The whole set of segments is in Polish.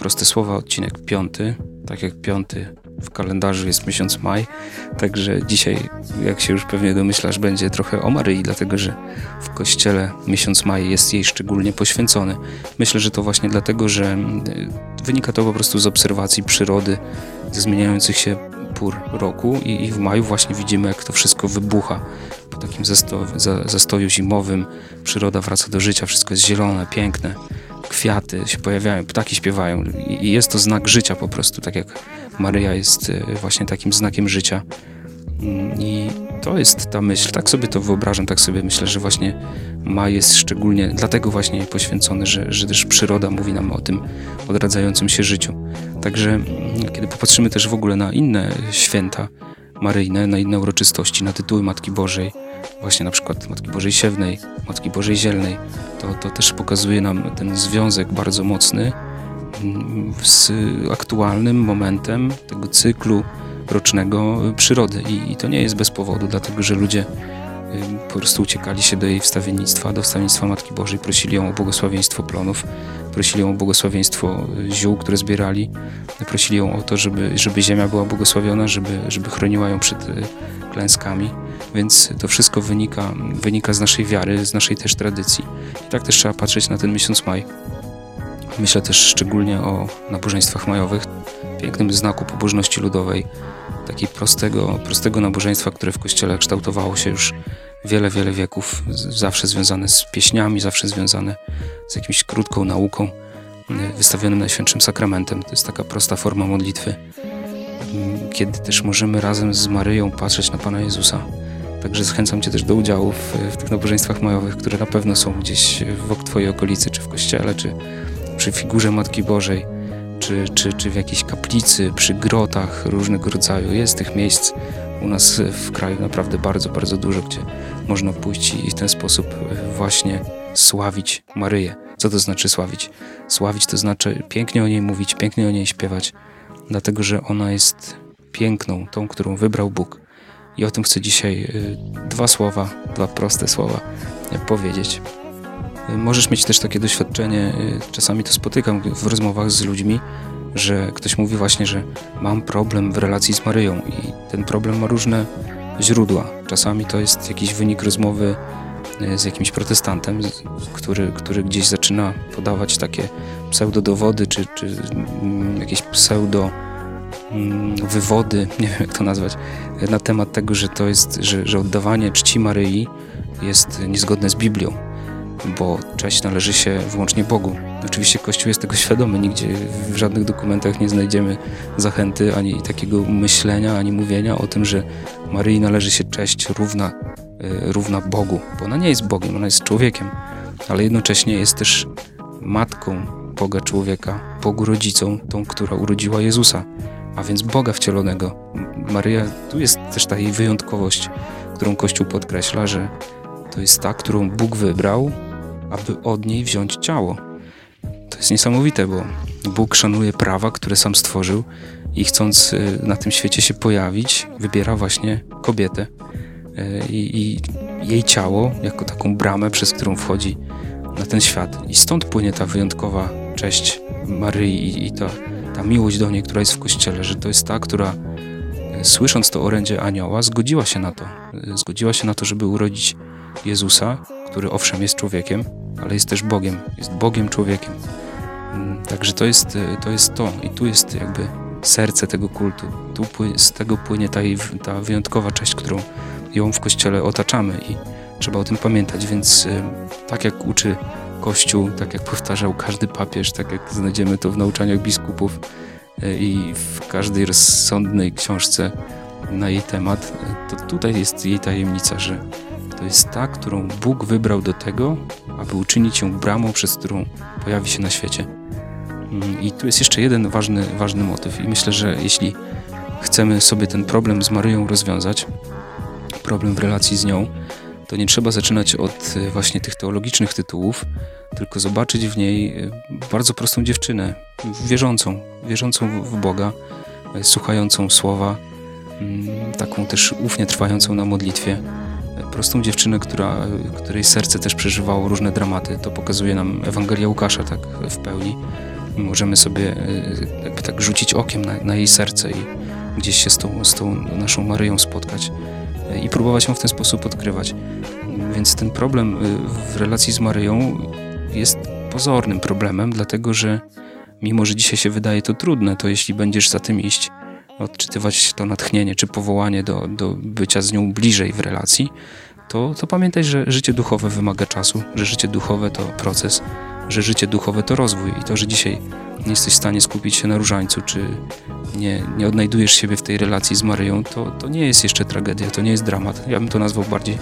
Proste Słowa, odcinek piąty. Tak jak piąty w kalendarzu jest miesiąc maj, także dzisiaj, jak się już pewnie domyślasz, będzie trochę o Maryi, dlatego że w kościele miesiąc maj jest jej szczególnie poświęcony. Myślę, że to właśnie dlatego, że y, wynika to po prostu z obserwacji przyrody, ze zmieniających się pór roku i, i w maju właśnie widzimy, jak to wszystko wybucha. Po takim zastoju, za, zastoju zimowym przyroda wraca do życia, wszystko jest zielone, piękne kwiaty się pojawiają, ptaki śpiewają i jest to znak życia po prostu, tak jak Maryja jest e, właśnie takim znakiem życia. Mm, I to jest ta myśl, tak sobie to wyobrażam, tak sobie myślę, że właśnie maj jest szczególnie dlatego właśnie poświęcony, że, że też przyroda mówi nam o tym odradzającym się życiu. Także mm, kiedy popatrzymy też w ogóle na inne święta maryjne, na inne uroczystości, na tytuły Matki Bożej, właśnie na przykład Matki Bożej Siewnej, Matki Bożej Zielnej, to, to też pokazuje nam ten związek bardzo mocny mm, z aktualnym momentem tego cyklu rocznego przyrody. I, I, to nie jest bez powodu, dlatego że ludzie po prostu uciekali się do jej wstawiennictwa, do wstawiennictwa Matki Bożej, prosili ją o błogosławieństwo plonów, prosili ją o błogosławieństwo ziół, które zbierali, prosili ją o to, żeby, żeby ziemia była błogosławiona, żeby, żeby chroniła ją przed klęskami. Więc to wszystko wynika, wynika z naszej wiary, z naszej też tradycji. I tak też trzeba patrzeć na ten miesiąc maj. Myślę też szczególnie o nabożeństwach majowych, pięknym znaku pobożności ludowej, takiego prostego, prostego nabożeństwa, które w Kościele kształtowało się już wiele, wiele wieków, zawsze związane z pieśniami, zawsze związane z jakimś krótką nauką, wystawionym Najświętszym Sakramentem. To jest taka prosta forma modlitwy, kiedy też możemy razem z Maryją patrzeć na Pana Jezusa. Także zachęcam Cię też do udziału w, w tych nabożeństwach majowych, które na pewno są gdzieś w Twojej okolicy, czy w kościele, czy przy figurze Matki Bożej, czy, czy, czy w jakiejś kaplicy, przy grotach różnego rodzaju. Jest tych miejsc u nas w kraju naprawdę bardzo, bardzo dużo, gdzie można pójść i w ten sposób właśnie sławić Maryję. Co to znaczy sławić? Sławić to znaczy pięknie o niej mówić, pięknie o niej śpiewać, dlatego że ona jest piękną, tą, którą wybrał Bóg. I o tym chcę dzisiaj y, dwa słowa, dwa proste słowa y, powiedzieć. Y, możesz mieć też takie doświadczenie, czasami to spotykam w rozmowach z ludźmi, że ktoś mówi właśnie, że mam problem w relacji z Maryją i ten problem ma różne źródła. Czasami to jest jakiś wynik rozmowy z jakimś protestantem, który, który gdzieś zaczyna podawać takie pseudodowody, czy, czy mm, jakieś pseudo wywody, nie wiem jak to nazwać, na temat tego, że to jest, że, że oddawanie czci Maryi jest niezgodne z Biblią, bo cześć należy się wyłącznie Bogu. Oczywiście Kościół jest tego świadomy, nigdzie w żadnych dokumentach nie znajdziemy zachęty ani takiego myślenia, ani mówienia o tym, że Maryi należy się cześć równa, e, równa Bogu, bo ona nie jest Bogiem, ona jest człowiekiem, ale jednocześnie jest też matką Boga człowieka, Bogu rodzicą, tą, która urodziła Jezusa, a więc Boga wcielonego. Maryja, tu jest też ta jej wyjątkowość, którą Kościół podkreśla, że to jest ta, którą Bóg wybrał, aby od niej wziąć ciało. To jest niesamowite, bo Bóg szanuje prawa, które sam stworzył i chcąc y, na tym świecie się pojawić, wybiera właśnie kobietę y, i, i jej ciało jako taką bramę, przez którą wchodzi na ten świat. I stąd płynie ta wyjątkowa cześć Maryi i, i ta, ta miłość do niej, która jest w Kościele, że to jest ta, która e, słysząc to orędzie anioła, zgodziła się na to. E, zgodziła się na to, żeby urodzić Jezusa, który owszem jest człowiekiem, ale jest też Bogiem, jest Bogiem człowiekiem. Mm, także to jest, e, to jest to i tu jest jakby serce tego kultu. Tu z tego płynie ta, ta wyjątkowa cześć, którą ją w Kościele otaczamy i trzeba o tym pamiętać, więc tak jak uczy Kościół, tak jak powtarzał każdy papież, tak jak znajdziemy to w nauczaniach biskupów e, i w każdej rozsądnej książce na jej temat, to tutaj jest jej tajemnica, że to jest ta, którą Bóg wybrał do tego, aby uczynić ją bramą, przez którą pojawi się na świecie. Mm, I tu jest jeszcze jeden ważny, ważny motyw. I myślę, że jeśli chcemy sobie ten problem z Maryją rozwiązać, problem w relacji z nią, to nie trzeba zaczynać od e, właśnie tych teologicznych tytułów, tylko zobaczyć w niej e, bardzo prostą dziewczynę, wierzącą, wierzącą w Boga, e, słuchającą słowa, mm, taką też ufnie trwającą na modlitwie. Prostą dziewczynę, która, której serce też przeżywało różne dramaty. To pokazuje nam Ewangelia Łukasza tak w pełni. możemy sobie tak rzucić okiem na, na jej serce i gdzieś się z tą, z tą naszą Maryją spotkać i próbować ją w ten sposób odkrywać. Więc ten problem w relacji z Maryją jest pozornym problemem, dlatego że mimo, że dzisiaj się wydaje to trudne, to jeśli będziesz za tym iść, odczytywać to natchnienie czy powołanie do, do bycia z nią bliżej w relacji, to, to pamiętaj, że życie duchowe wymaga czasu, że życie duchowe to proces, że życie duchowe to rozwój i to, że dzisiaj nie jesteś w stanie skupić się na różańcu, czy nie, nie odnajdujesz siebie w tej relacji z Maryją, to, to nie jest jeszcze tragedia, to nie jest dramat. Ja bym to nazwał bardziej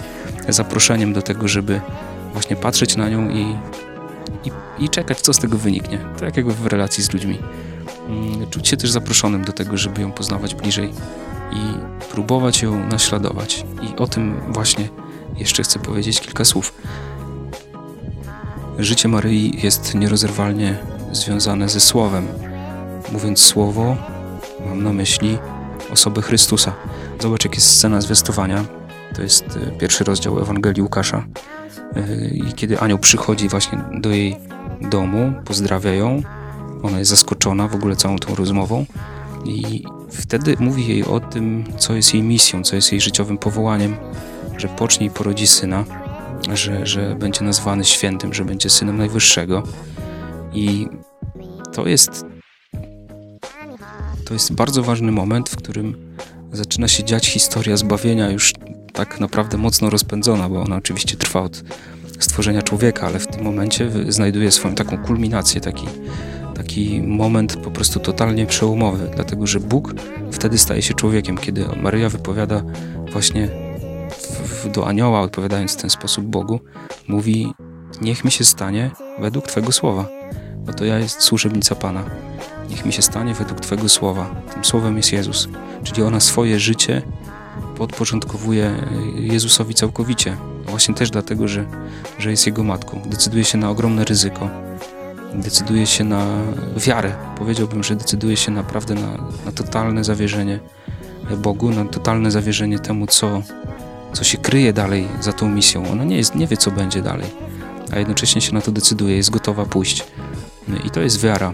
zaproszeniem do tego, żeby właśnie patrzeć na nią i, i, i czekać, co z tego wyniknie. Tak jak w relacji z ludźmi. Mm, czuć się też zaproszonym do tego, żeby ją poznawać bliżej i próbować ją naśladować. I o tym właśnie jeszcze chcę powiedzieć kilka słów. Życie Maryi jest nierozerwalnie związane ze Słowem. Mówiąc Słowo, mam na myśli osobę Chrystusa. Zobacz, jak jest scena zwiastowania. To jest e, pierwszy rozdział Ewangelii Łukasza. E, I kiedy anioł przychodzi właśnie do jej domu, pozdrawia ją, ona jest zaskoczona w ogóle całą tą rozmową i wtedy mówi jej o tym, co jest jej misją, co jest jej życiowym powołaniem, że pocznie i porodzi syna, że, że będzie nazwany świętym, że będzie synem Najwyższego. I to jest to jest bardzo ważny moment, w którym zaczyna się dziać historia zbawienia już tak naprawdę mocno rozpędzona, bo ona oczywiście trwa od stworzenia człowieka, ale w tym momencie znajduje swoją taką kulminację, taki, taki moment po prostu totalnie przełomowy, dlatego że Bóg wtedy staje się człowiekiem, kiedy Maryja wypowiada właśnie w, do anioła, odpowiadając w ten sposób Bogu, mówi: Niech mi się stanie według Twego słowa. Oto ja jest służebnica Pana. Niech mi się stanie według Twego słowa. Tym słowem jest Jezus. Czyli ona swoje życie podporządkowuje Jezusowi całkowicie. Właśnie też dlatego, że, że jest Jego matką. Decyduje się na ogromne ryzyko. Decyduje się na wiarę. Powiedziałbym, że decyduje się naprawdę na, na totalne zawierzenie Bogu, na totalne zawierzenie temu, co, co się kryje dalej za tą misją. Ona nie, jest, nie wie, co będzie dalej, a jednocześnie się na to decyduje, jest gotowa pójść. I to jest wiara.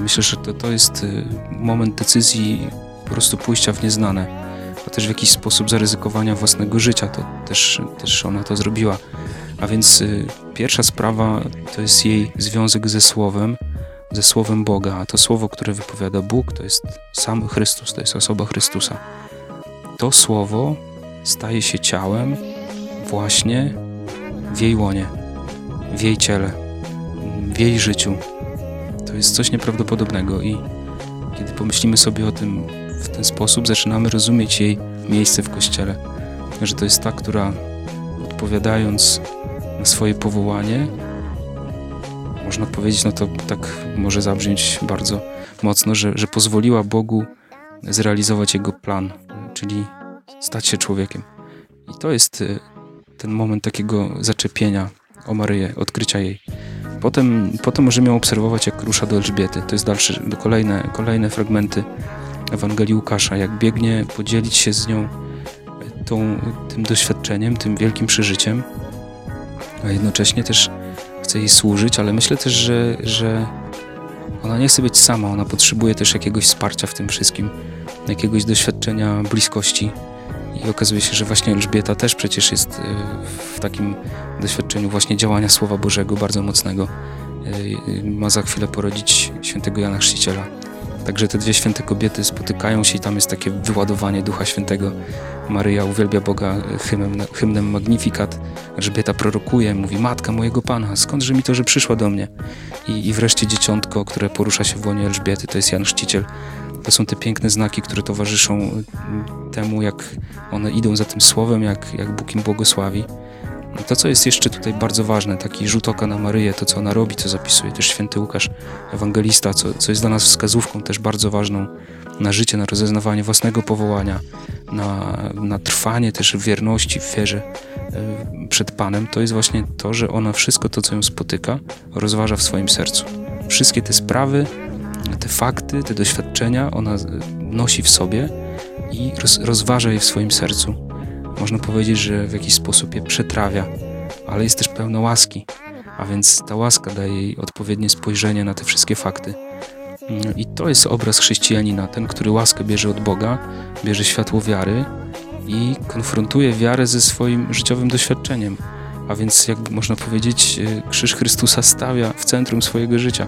Myślę, że to, to jest y, moment decyzji po prostu pójścia w nieznane, a też w jakiś sposób zaryzykowania własnego życia. To też, też ona to zrobiła. A więc y, pierwsza sprawa to jest jej związek ze Słowem, ze Słowem Boga, a to Słowo, które wypowiada Bóg, to jest sam Chrystus, to jest osoba Chrystusa. To Słowo staje się ciałem właśnie w jej łonie, w jej ciele, w jej życiu. To jest coś nieprawdopodobnego i kiedy pomyślimy sobie o tym w ten sposób, zaczynamy rozumieć jej miejsce w Kościele. Że to jest ta, która odpowiadając na swoje powołanie, można powiedzieć, no to tak może zabrzmieć bardzo mocno, że, że pozwoliła Bogu zrealizować Jego plan, czyli stać się człowiekiem. I to jest y, ten moment takiego zaczepienia o Maryję, odkrycia jej. Potem, potem możemy ją obserwować, jak rusza do Elżbiety. To jest dalsze, kolejne, kolejne fragmenty Ewangelii Łukasza, jak biegnie podzielić się z nią y, tą, tym doświadczeniem, tym wielkim przeżyciem, a jednocześnie też chce jej służyć, ale myślę też, że, że ona nie chce być sama, ona potrzebuje też jakiegoś wsparcia w tym wszystkim, jakiegoś doświadczenia bliskości, i okazuje się, że właśnie Elżbieta też przecież jest y, w takim doświadczeniu właśnie działania Słowa Bożego bardzo mocnego. Y, y, ma za chwilę porodzić świętego Jana Chrzciciela. Także te dwie święte kobiety spotykają się i tam jest takie wyładowanie Ducha Świętego. Maryja uwielbia Boga hymnem, hymnem Magnificat. Elżbieta prorokuje, mówi, Matka mojego Pana, skądże mi to, że przyszła do mnie? I, I wreszcie dzieciątko, które porusza się w łonie Elżbiety, to jest Jan Chrzciciel. To są te piękne znaki, które towarzyszą temu, jak one idą za tym słowem, jak, jak Bóg im błogosławi. To, co jest jeszcze tutaj bardzo ważne, taki rzut oka na Maryję, to co ona robi, co zapisuje też święty Łukasz, ewangelista, co, co jest dla nas wskazówką też bardzo ważną na życie, na rozeznawanie własnego powołania, na, na trwanie też wierności, w wierze e, przed Panem, to jest właśnie to, że ona wszystko to, co ją spotyka, rozważa w swoim sercu. Wszystkie te sprawy, te fakty, te doświadczenia ona nosi w sobie i roz, rozważa je w swoim sercu. Można powiedzieć, że w jakiś sposób je przetrawia, ale jest też pełna łaski, a więc ta łaska daje jej odpowiednie spojrzenie na te wszystkie fakty I to jest obraz chrześcijanina, ten, który łaskę bierze od Boga, bierze światło wiary i konfrontuje wiarę ze swoim życiowym doświadczeniem. A więc, jak można powiedzieć, e, krzyż Chrystusa stawia w centrum swojego życia.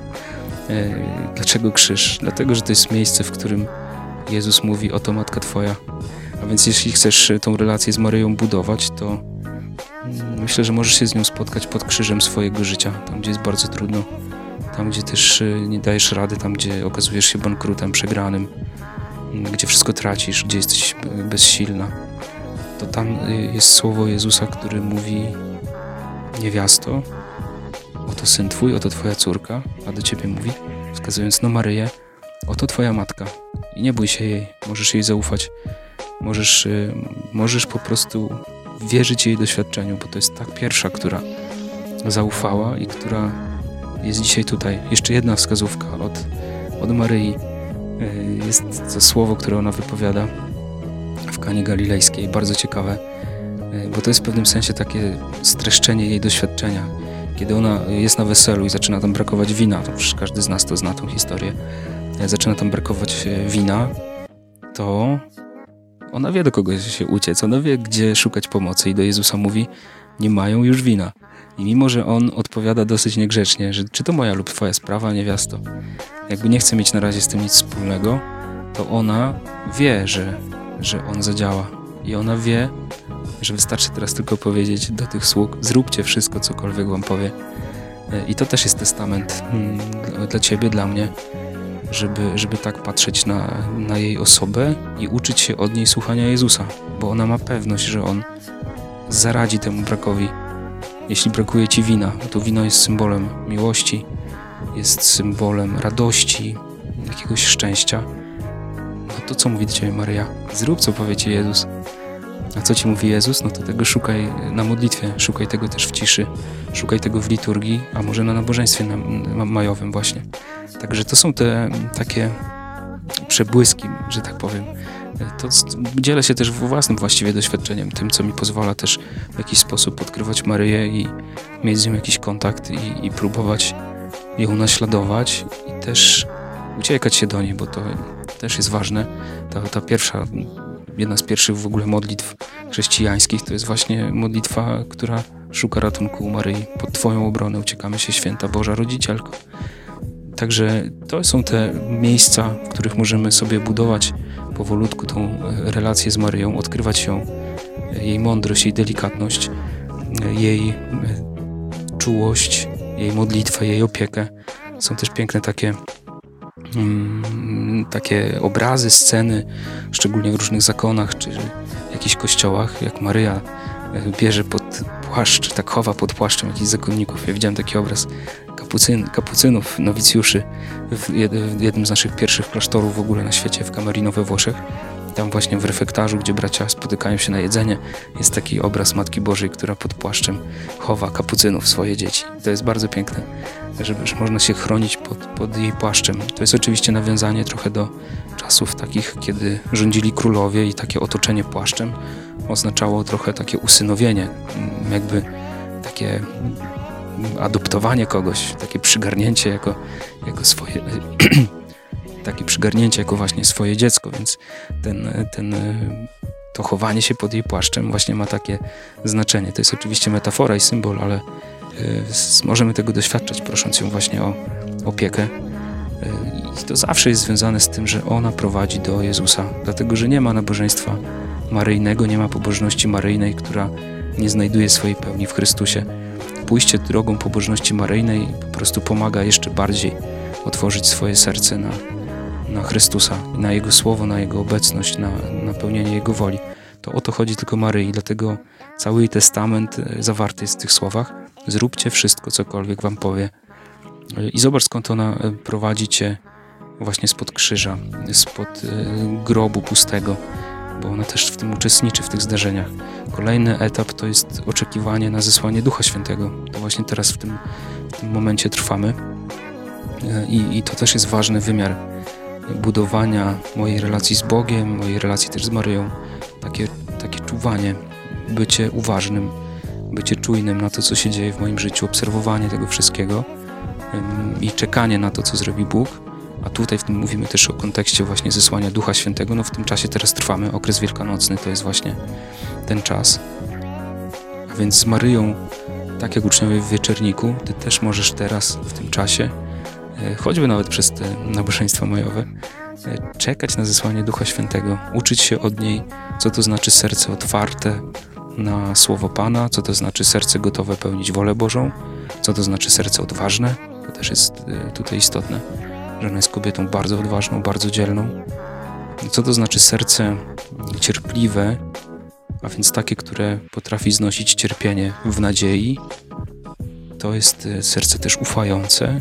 E, dlaczego krzyż? Dlatego, że to jest miejsce, w którym Jezus mówi: Oto matka Twoja. A więc, jeśli chcesz tą relację z Maryją budować, to mm, myślę, że możesz się z nią spotkać pod krzyżem swojego życia, tam gdzie jest bardzo trudno, tam gdzie też e, nie dajesz rady, tam gdzie okazujesz się bankrutem, przegranym, mm, gdzie wszystko tracisz, gdzie jesteś bezsilna. To tam jest słowo Jezusa, który mówi: Niewiasto, oto syn twój, oto twoja córka, a do ciebie mówi, wskazując na Maryję, oto twoja matka. I nie bój się jej, możesz jej zaufać. Możesz, y, możesz po prostu wierzyć jej doświadczeniu, bo to jest ta pierwsza, która zaufała i która jest dzisiaj tutaj. Jeszcze jedna wskazówka od, od Maryi. Y, jest to słowo, które ona wypowiada w Kanie Galilejskiej, bardzo ciekawe, y, bo to jest w pewnym sensie takie streszczenie jej doświadczenia kiedy ona jest na weselu i zaczyna tam brakować wina, to każdy z nas to zna tą historię, zaczyna tam brakować e, wina, to ona wie do kogo się uciec, ona wie gdzie szukać pomocy i do Jezusa mówi, nie mają już wina. I mimo, że on odpowiada dosyć niegrzecznie, że czy to moja lub twoja sprawa, niewiasto, jakby nie chce mieć na razie z tym nic wspólnego, to ona wie, że, że on zadziała. I ona wie, że wystarczy teraz tylko powiedzieć do tych sług, zróbcie wszystko, cokolwiek wam powie. E, I to też jest testament mm, dla ciebie, dla mnie, żeby, żeby tak patrzeć na, na jej osobę i uczyć się od niej słuchania Jezusa, bo ona ma pewność, że On zaradzi temu brakowi. Jeśli brakuje ci wina, to wino jest symbolem miłości, jest symbolem radości, jakiegoś szczęścia. No to co mówi do ciebie Maryja? Zrób co powie ci Jezus. A co ci mówi Jezus? No to tego szukaj na modlitwie, szukaj tego też w ciszy, szukaj tego w liturgii, a może na nabożeństwie na, majowym właśnie. Także to są te takie przebłyski, że tak powiem. To dzielę się też własnym właściwie doświadczeniem, tym, co mi pozwala też w jakiś sposób odkrywać Maryję i mieć z nią jakiś kontakt i, i próbować ją naśladować i też uciekać się do niej, bo to też jest ważne. Ta, ta pierwsza jedna z pierwszych w ogóle modlitw chrześcijańskich to jest właśnie modlitwa, która szuka ratunku u Maryi. Pod Twoją obronę uciekamy się, święta Boża Rodzicielko. Także to są te miejsca, w których możemy sobie budować powolutku tą e, relację z Maryją, odkrywać ją, e, jej mądrość, jej delikatność, e, jej czułość, jej modlitwę, jej opiekę. Są też piękne takie takie obrazy, sceny, szczególnie w różnych zakonach czy jakichś kościołach, jak Maryja e, bierze pod płaszcz, tak chowa pod płaszczem jakichś zakonników. Ja widziałem taki obraz kapucyn, kapucynów, nowicjuszy w jednym z naszych pierwszych klasztorów w ogóle na świecie, w Camerino we Włoszech. Tam właśnie w refektarzu, gdzie bracia spotykają się na jedzenie, jest taki obraz Matki Bożej, która pod płaszczem chowa kapucynów swoje dzieci. To jest bardzo piękne, żeby, że można się chronić pod, pod jej płaszczem. To jest oczywiście nawiązanie trochę do czasów takich, kiedy rządzili królowie i takie otoczenie płaszczem oznaczało trochę takie usynowienie, mm, jakby takie adoptowanie kogoś, takie przygarnięcie jako, jako swoje przygarnięcie jako właśnie swoje dziecko, więc ten, ten, to chowanie się pod jej płaszczem właśnie ma takie znaczenie. To jest oczywiście metafora i symbol, ale y, możemy tego doświadczać, prosząc ją właśnie o opiekę. Y, I to zawsze jest związane z tym, że ona prowadzi do Jezusa, dlatego że nie ma nabożeństwa maryjnego, nie ma pobożności maryjnej, która nie znajduje swojej pełni w Chrystusie. Pójście drogą pobożności maryjnej po prostu pomaga jeszcze bardziej otworzyć swoje serce na, na Chrystusa, na Jego Słowo, na Jego obecność, na napełnienie Jego woli. To o to chodzi tylko Maryi, dlatego cały testament e, zawarty jest w tych słowach. Zróbcie wszystko, cokolwiek wam powie. E, I zobacz, skąd ona e, prowadzi cię właśnie spod krzyża, spod grobu pustego, bo ona też w tym uczestniczy, w tych zdarzeniach. Kolejny etap to jest oczekiwanie na zesłanie Ducha Świętego. To właśnie teraz w tym, w tym momencie trwamy. I, I to też jest ważny wymiar budowania mojej relacji z Bogiem, mojej relacji też z Maryją, takie, takie czuwanie, bycie uważnym, bycie czujnym na to, co się dzieje w moim życiu, obserwowanie tego wszystkiego i czekanie na to, co zrobi Bóg, a tutaj w tym mówimy też o kontekście właśnie zesłania Ducha Świętego. No w tym czasie teraz trwamy, okres wielkanocny to jest właśnie ten czas. A więc z Maryją, tak jak uczniowie w wieczerniku, ty też możesz teraz w tym czasie, choćby nawet przez te nabożeństwa majowe, e, czekać na zesłanie Ducha Świętego, uczyć się od niej, co to znaczy serce otwarte na słowo Pana, co to znaczy serce gotowe pełnić wolę Bożą, co to znaczy serce odważne, to też jest e, tutaj istotne że ona jest kobietą bardzo odważną, bardzo dzielną. Co to znaczy serce cierpliwe, a więc takie, które potrafi znosić cierpienie w nadziei. To jest e, serce też ufające.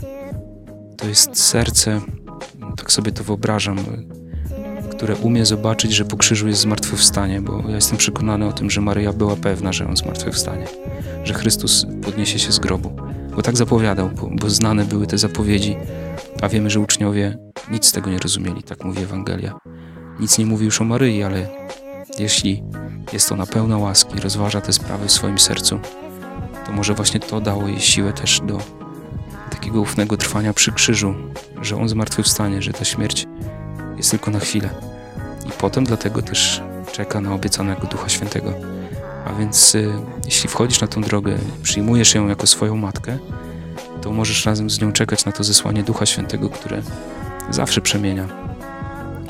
To jest serce, tak sobie to wyobrażam, które umie zobaczyć, że po krzyżu jest zmartwychwstanie, bo ja jestem przekonany o tym, że Maryja była pewna, że on zmartwychwstanie, że Chrystus podniesie się z grobu. Bo tak zapowiadał, bo, bo znane były te zapowiedzi a wiemy, że uczniowie nic z tego nie rozumieli, tak mówi Ewangelia. Nic nie mówi już o Maryi, ale jeśli jest ona pełna łaski, rozważa te sprawy w swoim sercu, to może właśnie to dało jej siłę też do takiego ufnego trwania przy krzyżu, że on zmartwychwstanie, że ta śmierć jest tylko na chwilę. I potem dlatego też czeka na obiecanego Ducha Świętego. A więc y, jeśli wchodzisz na tą drogę, przyjmujesz ją jako swoją matkę, to możesz razem z nią czekać na to zesłanie Ducha Świętego, które zawsze przemienia,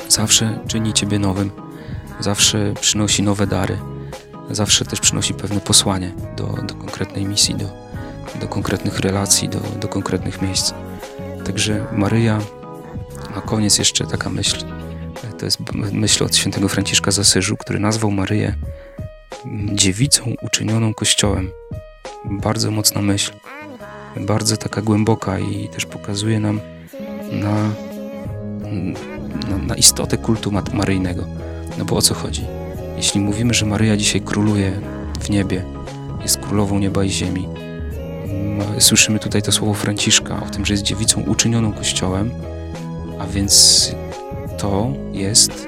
zawsze czyni Ciebie nowym, zawsze przynosi nowe dary, zawsze też przynosi pewne posłanie do, do konkretnej misji, do, do konkretnych relacji, do, do konkretnych miejsc. Także Maryja, na koniec jeszcze taka myśl, to jest myśl od świętego Franciszka z Asyżu, który nazwał Maryję dziewicą uczynioną Kościołem. Bardzo mocna myśl bardzo taka głęboka i też pokazuje nam na, na, na istotę kultu maryjnego. No bo o co chodzi? Jeśli mówimy, że Maryja dzisiaj króluje w niebie, jest królową nieba i ziemi, słyszymy tutaj to słowo Franciszka o tym, że jest dziewicą uczynioną Kościołem, a więc to jest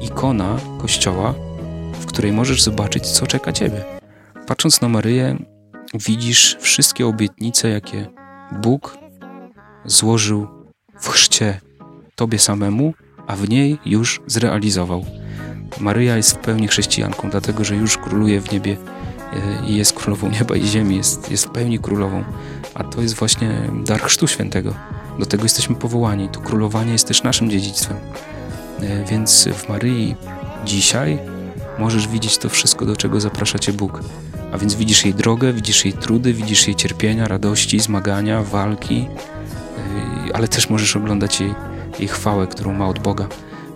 ikona Kościoła, w której możesz zobaczyć, co czeka Ciebie. Patrząc na Maryję, widzisz wszystkie obietnice, jakie Bóg złożył w chrzcie Tobie samemu, a w niej już zrealizował. Maryja jest w pełni chrześcijanką, dlatego że już króluje w niebie e, i jest królową nieba i ziemi, jest, jest w pełni królową. A to jest właśnie dar Chrztu Świętego. Do tego jesteśmy powołani. To królowanie jest też naszym dziedzictwem. E, więc w Maryi dzisiaj możesz widzieć to wszystko, do czego zaprasza Cię Bóg. A więc widzisz jej drogę, widzisz jej trudy, widzisz jej cierpienia, radości, zmagania, walki, yy, ale też możesz oglądać jej, jej chwałę, którą ma od Boga.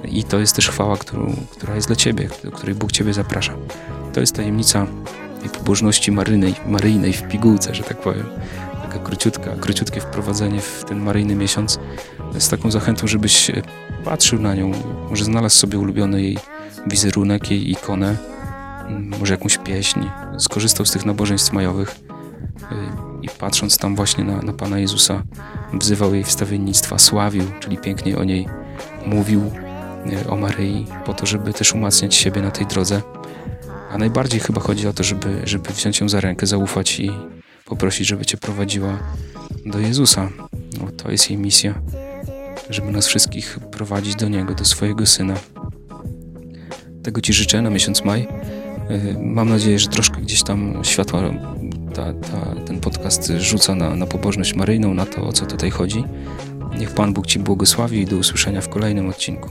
I to jest też chwała, którą, która jest dla Ciebie, do której Bóg Ciebie zaprasza. To jest tajemnica pobożności maryjnej, maryjnej w pigułce, że tak powiem. Taka króciutka, króciutkie wprowadzenie w ten maryjny miesiąc z taką zachętą, żebyś patrzył na nią, może znalazł sobie ulubiony jej wizerunek, jej ikonę, może jakąś pieśń, skorzystał z tych nabożeństw majowych y, i patrząc tam właśnie na, na Pana Jezusa, wzywał jej wstawiennictwa, sławił, czyli pięknie o niej mówił, y, o Maryi, po to, żeby też umacniać siebie na tej drodze. A najbardziej chyba chodzi o to, żeby, żeby wziąć ją za rękę, zaufać i poprosić, żeby cię prowadziła do Jezusa. No, to jest jej misja, żeby nas wszystkich prowadzić do Niego, do swojego Syna. Tego Ci życzę na miesiąc maj. Y, mam nadzieję, że troszkę gdzieś tam światła ta, ta, ten podcast rzuca na, na pobożność maryjną, na to, o co tutaj chodzi. Niech Pan Bóg Ci błogosławi i do usłyszenia w kolejnym odcinku.